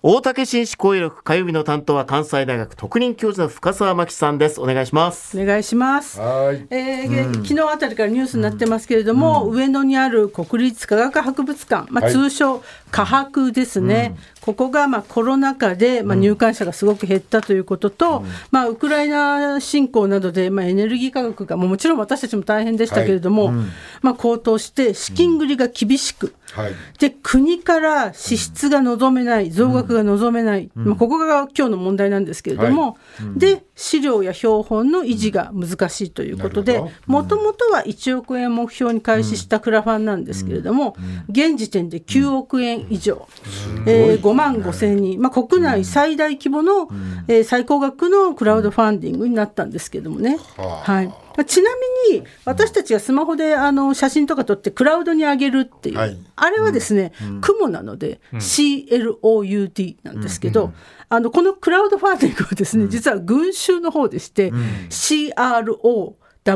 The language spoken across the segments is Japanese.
大竹紳士交友録火曜日の担当は関西大学特任教授の深澤真紀さんです。お願いします。お願いします。はい。えー昨日あたりからニュースになってますけれども、上野にある国立科学博物館、まあ、はい。通称科博ですね、ここがまあコロナ禍でまあ入館者がすごく減ったということと、まあ、ウクライナ侵攻などでまあエネルギー価格がもうもちろん私たちも大変でしたけれども、まあ、高騰して資金繰りが厳しく、はい。で国から支出が望めない、増額が望めない、まあ、ここが今日の問題なんですけれども、で資料や標本の維持が難しいということでもともとは1億円目標に開始したクラファンなんですけれども、現時点で9億円以上、えー5万5千人、まあ、国内最大規模の、えー最高額のクラウドファンディングになったんですけれどもね。はあ。はいまあちなみに私たちがスマホであの写真とか撮ってクラウドに上げるっていう、はい。あれはですね、雲なので、CLOUD なんですけど、あのこのクラウドファンディングはですね、実は群衆の方でして、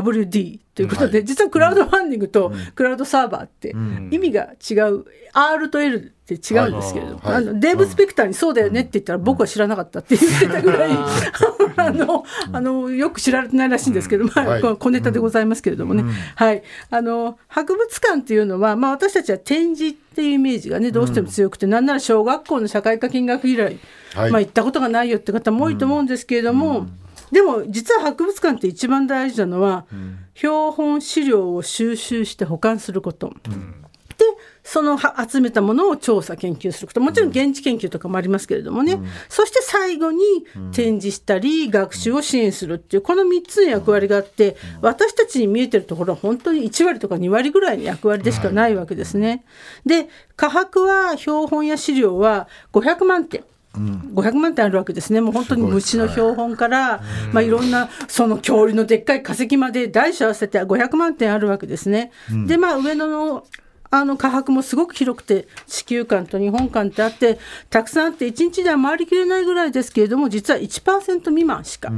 CROWD ということで、実はクラウドファンディングとクラウドサーバーって意味が違う、R と L って違うんですけれども、はいあのデーブ・スペクターにそうだよねって言ったら、僕は知らなかったって言ってたぐらい、あのあのよく知られてないらしいんですけど、まあはい。小ネタでございますけれどもね、はい、あの博物館っていうのは、まあ、私たちは展示っていうイメージがねどうしても強くて、なんなら小学校の社会科見学以来、はい。まあ、行ったことがないよって方も多いと思うんですけれども、でも実は博物館って一番大事なのは、標本資料を収集して保管すること。でそのは集めたものを調査研究すること。もちろん現地研究とかもありますけれどもね、そして最後に展示したり学習を支援するっていうこの3つの役割があって私たちに見えてるところは本当に1割とか2割ぐらいの役割でしかないわけですね。で科博は標本や資料は500万点。500万点あるわけですね、もう本当に虫の標本から、まあ、いろんなその恐竜のでっかい化石まで大小合わせて500万点あるわけですね。で、まあ、上野のあの科博もすごく広くて地球館と日本館ってあってたくさんあって1日では回りきれないぐらいですけれども実は1%未満しか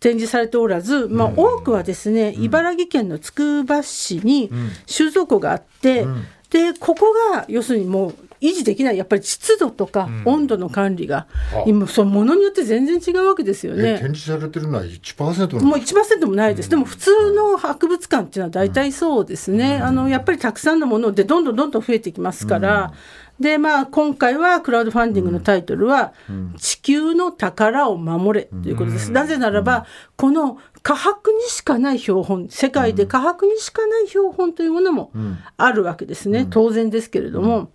展示されておらず、まあ、多くはですね茨城県のつくば市に収蔵庫があって、でここが要するにもう維持できないやっぱり湿度とか温度の管理が、今そのものによって全然違うわけですよえね。展示されてるのは1%の。もう1%もないです、でも普通の博物館っていうのは大体そうですね、あのやっぱりたくさんのものでどんどんどんどん増えてきますから、でまあ、今回はクラウドファンディングのタイトルは、地球の宝を守れということです。なぜならば、この科博にしかない標本、世界で科博にしかない標本というものもあるわけですね、当然ですけれども。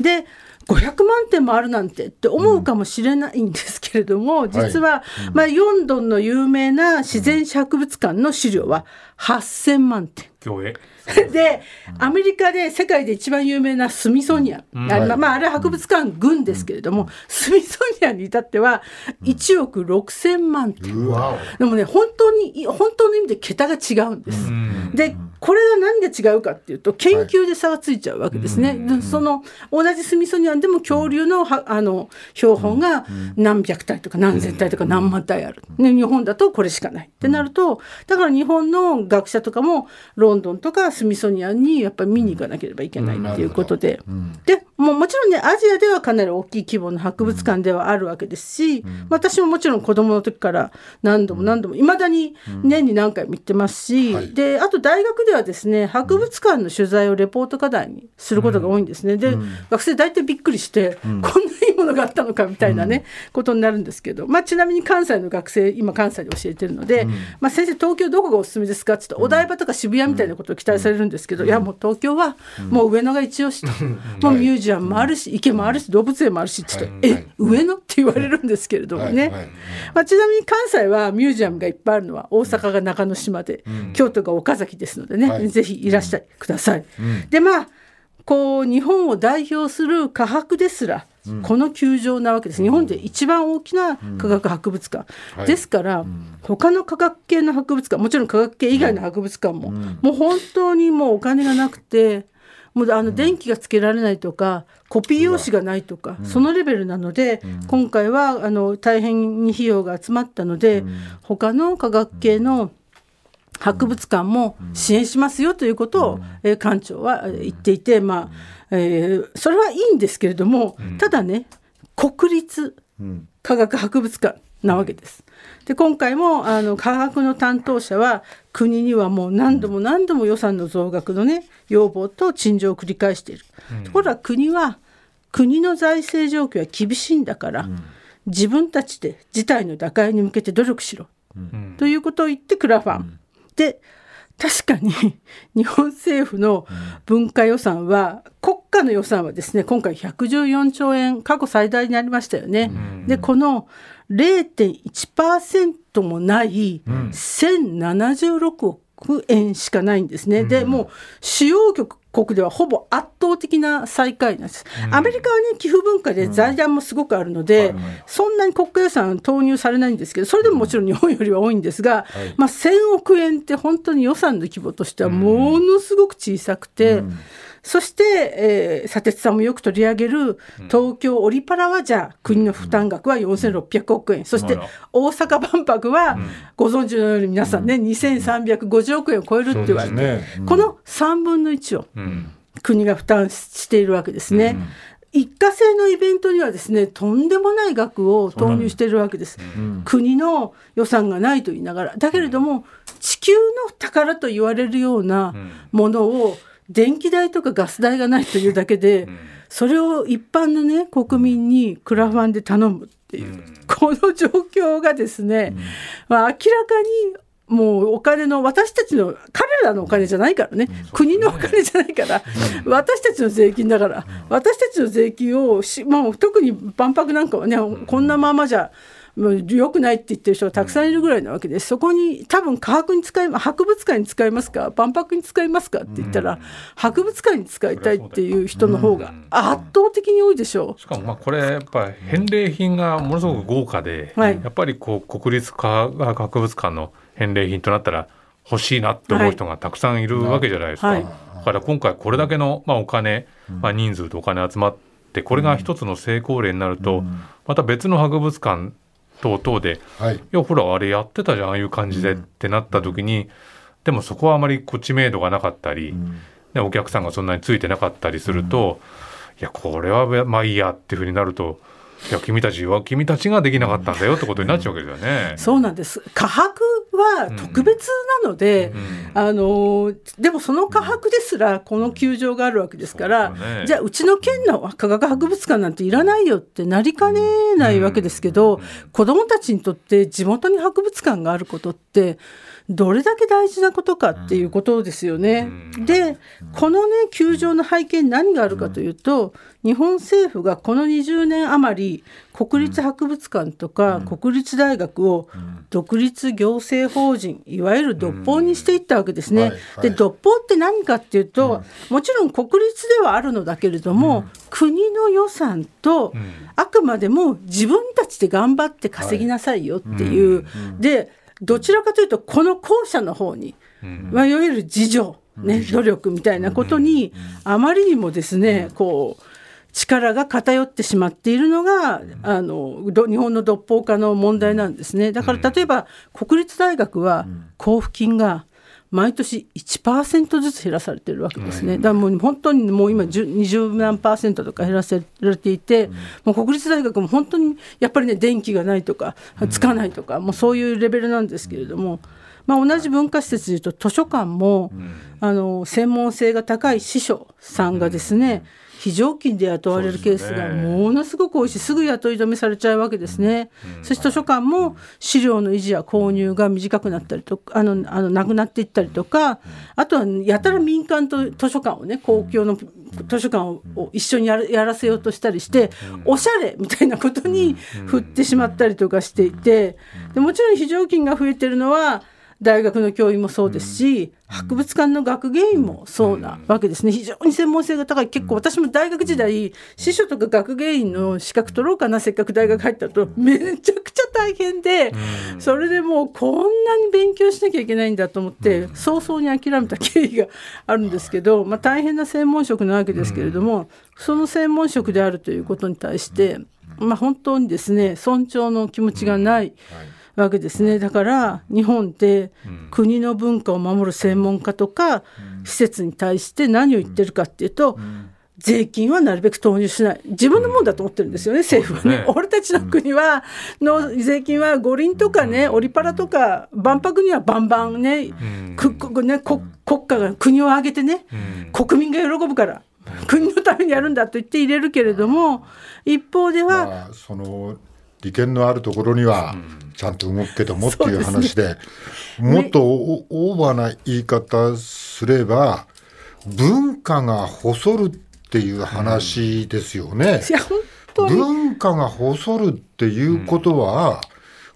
で500万点もあるなんてって思うかもしれないんですけれども、実は、まあ、ヨンドンの有名な自然史博物館の資料は8000万点。競泳 で、アメリカで世界で一番有名なスミソニア。ン、あれまあまあ、あれは博物館群ですけれども、スミソニアンに至っては1億6000万点。でもね、本当に、本当の意味で桁が違うんです。で、これが何で違うかっていうと、研究で差がついちゃうわけですね。でその、同じスミソニアンでも恐竜のはあの標本が何百体とか何千体とか何万体ある。ね、日本だとこれしかない。ってなると、だから日本の学者とかも、ロンドンとかスミソニアンにやっぱり見に行かなければいけないっていうことで。で、もうもちろんね、アジアではかなり大きい規模の博物館ではあるわけですし、私ももちろん子供の時から何度も何度も、いまだに年に何回も行ってますし、はい。で、あと大学ではですね、博物館の取材をレポート課題にすることが多いんですね。で、学生大体びっくりして、こんないいものがあったのかみたいなね、ことになるんですけど、まあちなみに関西の学生、今関西で教えてるので、まあ先生東京どこがおすすめですかって言って、お台場とか渋谷みたいなことを期待されるんですけど、いやもう東京はもう上野が一押しと、もうミュージアムもあるし、池もあるし、動物園もあるしって言って、はい。え、上野って言われるんですけれどもね。はい。はい。まあ、ちなみに関西はミュージアムがいっぱいあるのは大阪が中之島で、京都が岡崎ですのでね、はい。ぜひいらしてください。でまあこう日本を代表する科博ですら、この球場なわけです。日本で一番大きな科学博物館、はい。ですから、他の科学系の博物館もちろん科学系以外の博物館も、もう本当にもうお金がなくてもうあの電気がつけられないとか、コピー用紙がないとか、そのレベルなので、今回はあの大変に費用が集まったので、他の科学系の博物館も支援しますよということを、えー館長はえー言っていて、まあえーそれはいいんですけれども、ただね国立科学博物館なわけです。で今回もあの科学の担当者は国にはもう何度も何度も予算の増額のね要望と陳情を繰り返している。ところが国は国の財政状況は厳しいんだから、自分たちで事態の打開に向けて努力しろ、ということを言ってクラファン。で確かに 日本政府の文化予算は国家の予算はですね今回114兆円過去最大になりましたよね。でこの0.1%もない1076億円しかないんですね。でもう主要局国ではほぼ圧倒的な最下位なんです。アメリカはね寄付文化で財団もすごくあるので、そんなに国家予算投入されないんですけどそれでももちろん日本よりは多いんですが、まあ、1,000億円って本当に予算の規模としてはものすごく小さくて。そして、えー、佐哲さんもよく取り上げる東京オリパラはじゃあ国の負担額は4600億円、そして大阪万博はご存知のように皆さんね、2350億円を超えるって言われて、そうですね。この3分の1を国が負担しているわけですね。一過性のイベントにはですねとんでもない額を投入しているわけです、国の予算がないと言いながら。だけれども地球の宝と言われるようなものを電気代とかガス代がないというだけで、それを一般のね国民にクラファンで頼むっていう、この状況がですね、まあ、明らかにもうお金の私たちの彼らのお金じゃないからね国のお金じゃないから、私たちの税金だから、私たちの税金をし、まあ、特に万博なんかはね、こんなままじゃもう良くないって言ってる人がたくさんいるぐらいなわけです、そこに多分科学に使い博物館に使いますか？万博に使いますか？って言ったら、博物館に使いたいっていう人の方が圧倒的に多いでしょ？う。しかもまあこれやっぱ返礼品がものすごく豪華で、はい。やっぱりこう国立科学博物館の返礼品となったら欲しいなって思う人がたくさんいるわけじゃないですか、はい。だから今回これだけのまあお金、まあ、人数とお金集まってこれが一つの成功例になると、また別の博物館等々ではい。いやほらあれやってたじゃんああいう感じでってなった時に、でもそこはあまりこう知名度がなかったり、ね、お客さんがそんなについてなかったりすると、いやこれはまあいいやっていうふうになるといや君たちは君たちができなかったんだよってことになっちゃうわけですよね。そうなんです。科博は特別なので、あのでもその科博ですらこの球場があるわけですから、ね。じゃあうちの県の科学博物館なんていらないよってなりかねないわけですけど、子どもたちにとって地元に博物館があることってどれだけ大事なことかっていうことですよね。でこのね球場の背景に何があるかというと、日本政府がこの20年余り国立博物館とか国立大学を独立行政法人いわゆる独法にしていったわけですね。はい。はい。で独法って何かっていうと、もちろん国立ではあるのだけれども、国の予算と、あくまでも自分たちで頑張って稼ぎなさいよっていう、でどちらかというとこの後者の方に、まあ、いわゆる自助、ね、努力みたいなことに、あまりにもですねこう力が偏ってしまっているのが、あのど日本の独法化の問題なんですね。だから例えば、国立大学は交付金が毎年1%ずつ減らされてるわけですね。だからもう本当にもう今10 20何パーセントとか減らせられていて、もう国立大学も本当にやっぱりね電気がないとかつかないとか、もうそういうレベルなんですけれども。まあ、同じ文化施設でいうと図書館も、あの専門性が高い司書さんがですね、非常勤で雇われるケースがものすごく多いしすぐ雇い止めされちゃうわけですね。そして図書館も資料の維持や購入が短くなったりとかあのあのなくなっていったりとかあとはやたら民間と図書館をね公共の図書館をを一緒にやらせようとしたりしておしゃれみたいなことに振ってしまったりとかしていてでもちろん非常勤が増えてるのは大学の教員もそうですし、博物館の学芸員もそうなわけですね。非常に専門性が高い結構私も大学時代司書とか学芸員の資格取ろうかなせっかく大学入ったとめちゃくちゃ大変でそれでもうこんなに勉強しなきゃいけないんだと思って早々に諦めた経緯があるんですけど、まあ、大変な専門職なわけですけれどもその専門職であるということに対して、まあ、本当にですね尊重の気持ちがない。はいわけですね。だから日本で国の文化を守る専門家とか施設に対して何を言ってるかっていうと、税金はなるべく投入しない。自分のもんだと思ってるんですよね政府はね、ね、俺たちの国はの税金は五輪とかねオリパラとか万博にはバンバンね,、くね国家が国を挙げてね、国民が喜ぶから国のためにやるんだと言って入れるけれども一方では、まあ、その利権のあるところにはちゃんと動くけどもっていう話で、ね、もっとオーバーな言い方すれば文化が細るっていう話ですよね。文化が細るっていうことは、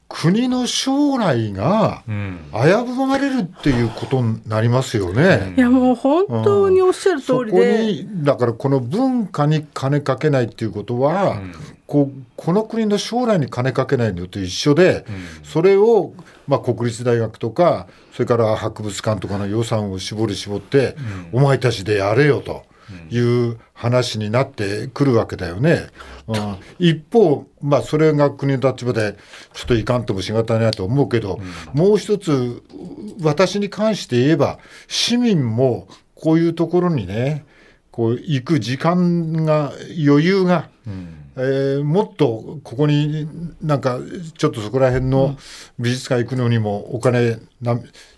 国の将来が危ぶまれるっていうことになりますよね。いやもう本当におっしゃる通りで、うん、だからこの文化に金かけないっていうことは、うん、ここの国の将来に金かけないのと一緒で、うん、それを、まあ、国立大学とかそれから博物館とかの予算を絞り絞って、お前たちでやれよと。いう話になってくるわけだよね。うん、一方、まあ、それが国の立場でちょっといかんともしがたないと思うけど、うん、もう一つ私に関して言えば市民もこういうところにねこう行く時間が余裕が、うんえー、もっとここになんかちょっとそこら辺の美術館行くのにもお金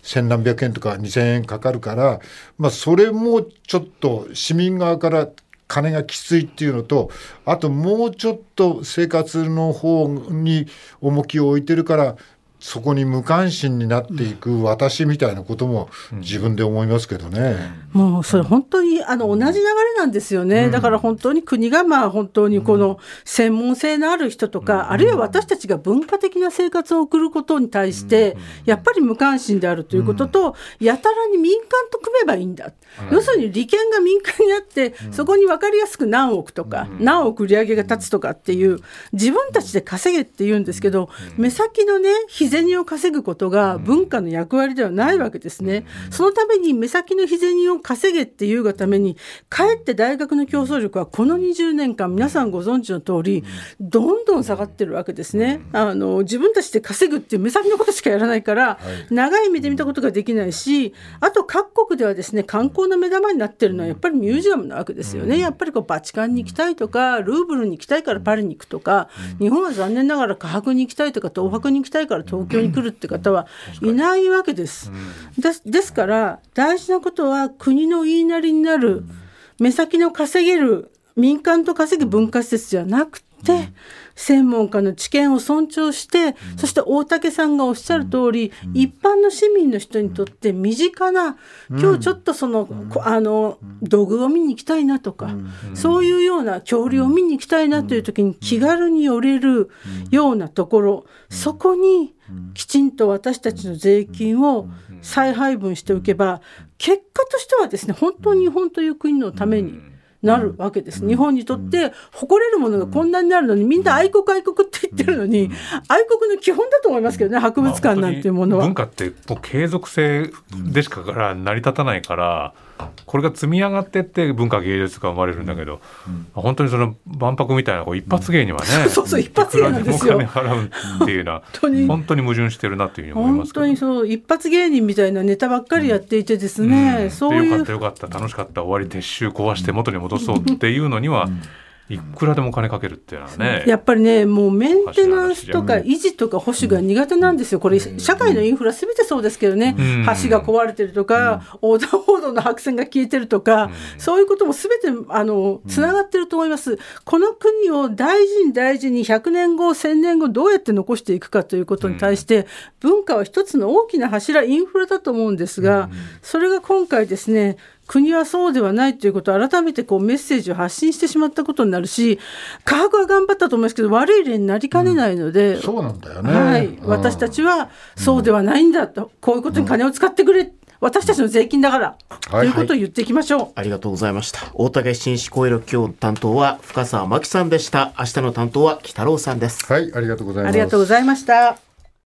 千何百円とか2,000円かかるから、まあ、それもちょっと市民側から金がきついっていうのとあともうちょっと生活の方に重きを置いてるからそこに無関心になっていく私みたいなことも自分で思いますけどね。もうそれ本当にあの同じ流れなんですよね、うん、だから本当に国がまあ本当にこの専門性のある人とか、うん、あるいは私たちが文化的な生活を送ることに対して、やっぱり無関心であるということと、やたらに民間と組めばいいんだ、要するに利権が民間にあって、そこに分かりやすく何億とか、何億売り上げが立つとかっていう自分たちで稼げって言うんですけど、目先のね日銭を稼ぐことが文化の役割ではないわけですね。そのために目先の日銭を稼げっていうがために、かえって大学の競争力はこの20年間、皆さんご存知の通り、どんどん下がってるわけですね。あの、自分たちで稼ぐっていう目先のことしかやらないから、長い目で見たことができないし、あと各国ではですね、観光の目玉になってるのはやっぱりミュージアムなわけですよね。やっぱりこうバチカンに行きたいとか、ルーブルに行きたいからパリに行くとか、日本は残念ながら科博に行きたいとか、東博に行きたいから東京に来るって方はいないわけです。ですですから大事なことは国の言いなりになる目先の稼げる民間と稼ぐ文化施設じゃなくて、専門家の知見を尊重して、そして大竹さんがおっしゃる通り、一般の市民の人にとって身近な、今日ちょっとその、あの、土偶を見に行きたいなとか、そういうような恐竜を見に行きたいなという時に気軽に寄れるようなところ、そこにきちんと私たちの税金を再配分しておけば、結果としてはですね、本当に日本という国のために、なるわけです。日本にとって誇れるものがこんなになるのに、みんな愛国愛国って言ってるのに、愛国の基本だと思いますけどね、博物館なんていうものは。文化ってもう継続性でしかから成り立たないから、これが積み上がってって文化芸術が生まれるんだけど、うん、本当にその万博みたいなこう一発芸にはね、うん、そうそう一発芸なんですよ。お金払うっていうのは本当に。矛盾してるなっていうふうに思います本当にそう一発芸人みたいなネタばっかりやっていてですね、うん、そういう。よかったよかった楽しかった終わり撤収壊して元に戻そうっていうのには、いくらでも金かけるっていうのはね。やっぱりね、もうメンテナンスとか維持とか保守が苦手なんですよ。これ、社会のインフラすべてそうですけどね、橋が壊れてるとか、横断歩道の白線が消えてるとか、そういうこともすべて、あの、つながってると思います。この国を大事に大事に100年後、1000年後どうやって残していくかということに対して、文化は一つの大きな柱、インフラだと思うんですが、それが今回ですね、国はそうではないということを改めてこうメッセージを発信してしまったことになるし科学は頑張ったと思いますけど悪い例になりかねないので、そうなんだよね。はい、うん私たちはそうではないんだと、こういうことに金を使ってくれ、私たちの税金だから、はいということを言っていきましょう。ありがとうございました。大竹紳士声力今日担当は深澤真紀さんでした。明日の担当は北郎さんです。はい、ありがとうございます。ありがとうございました。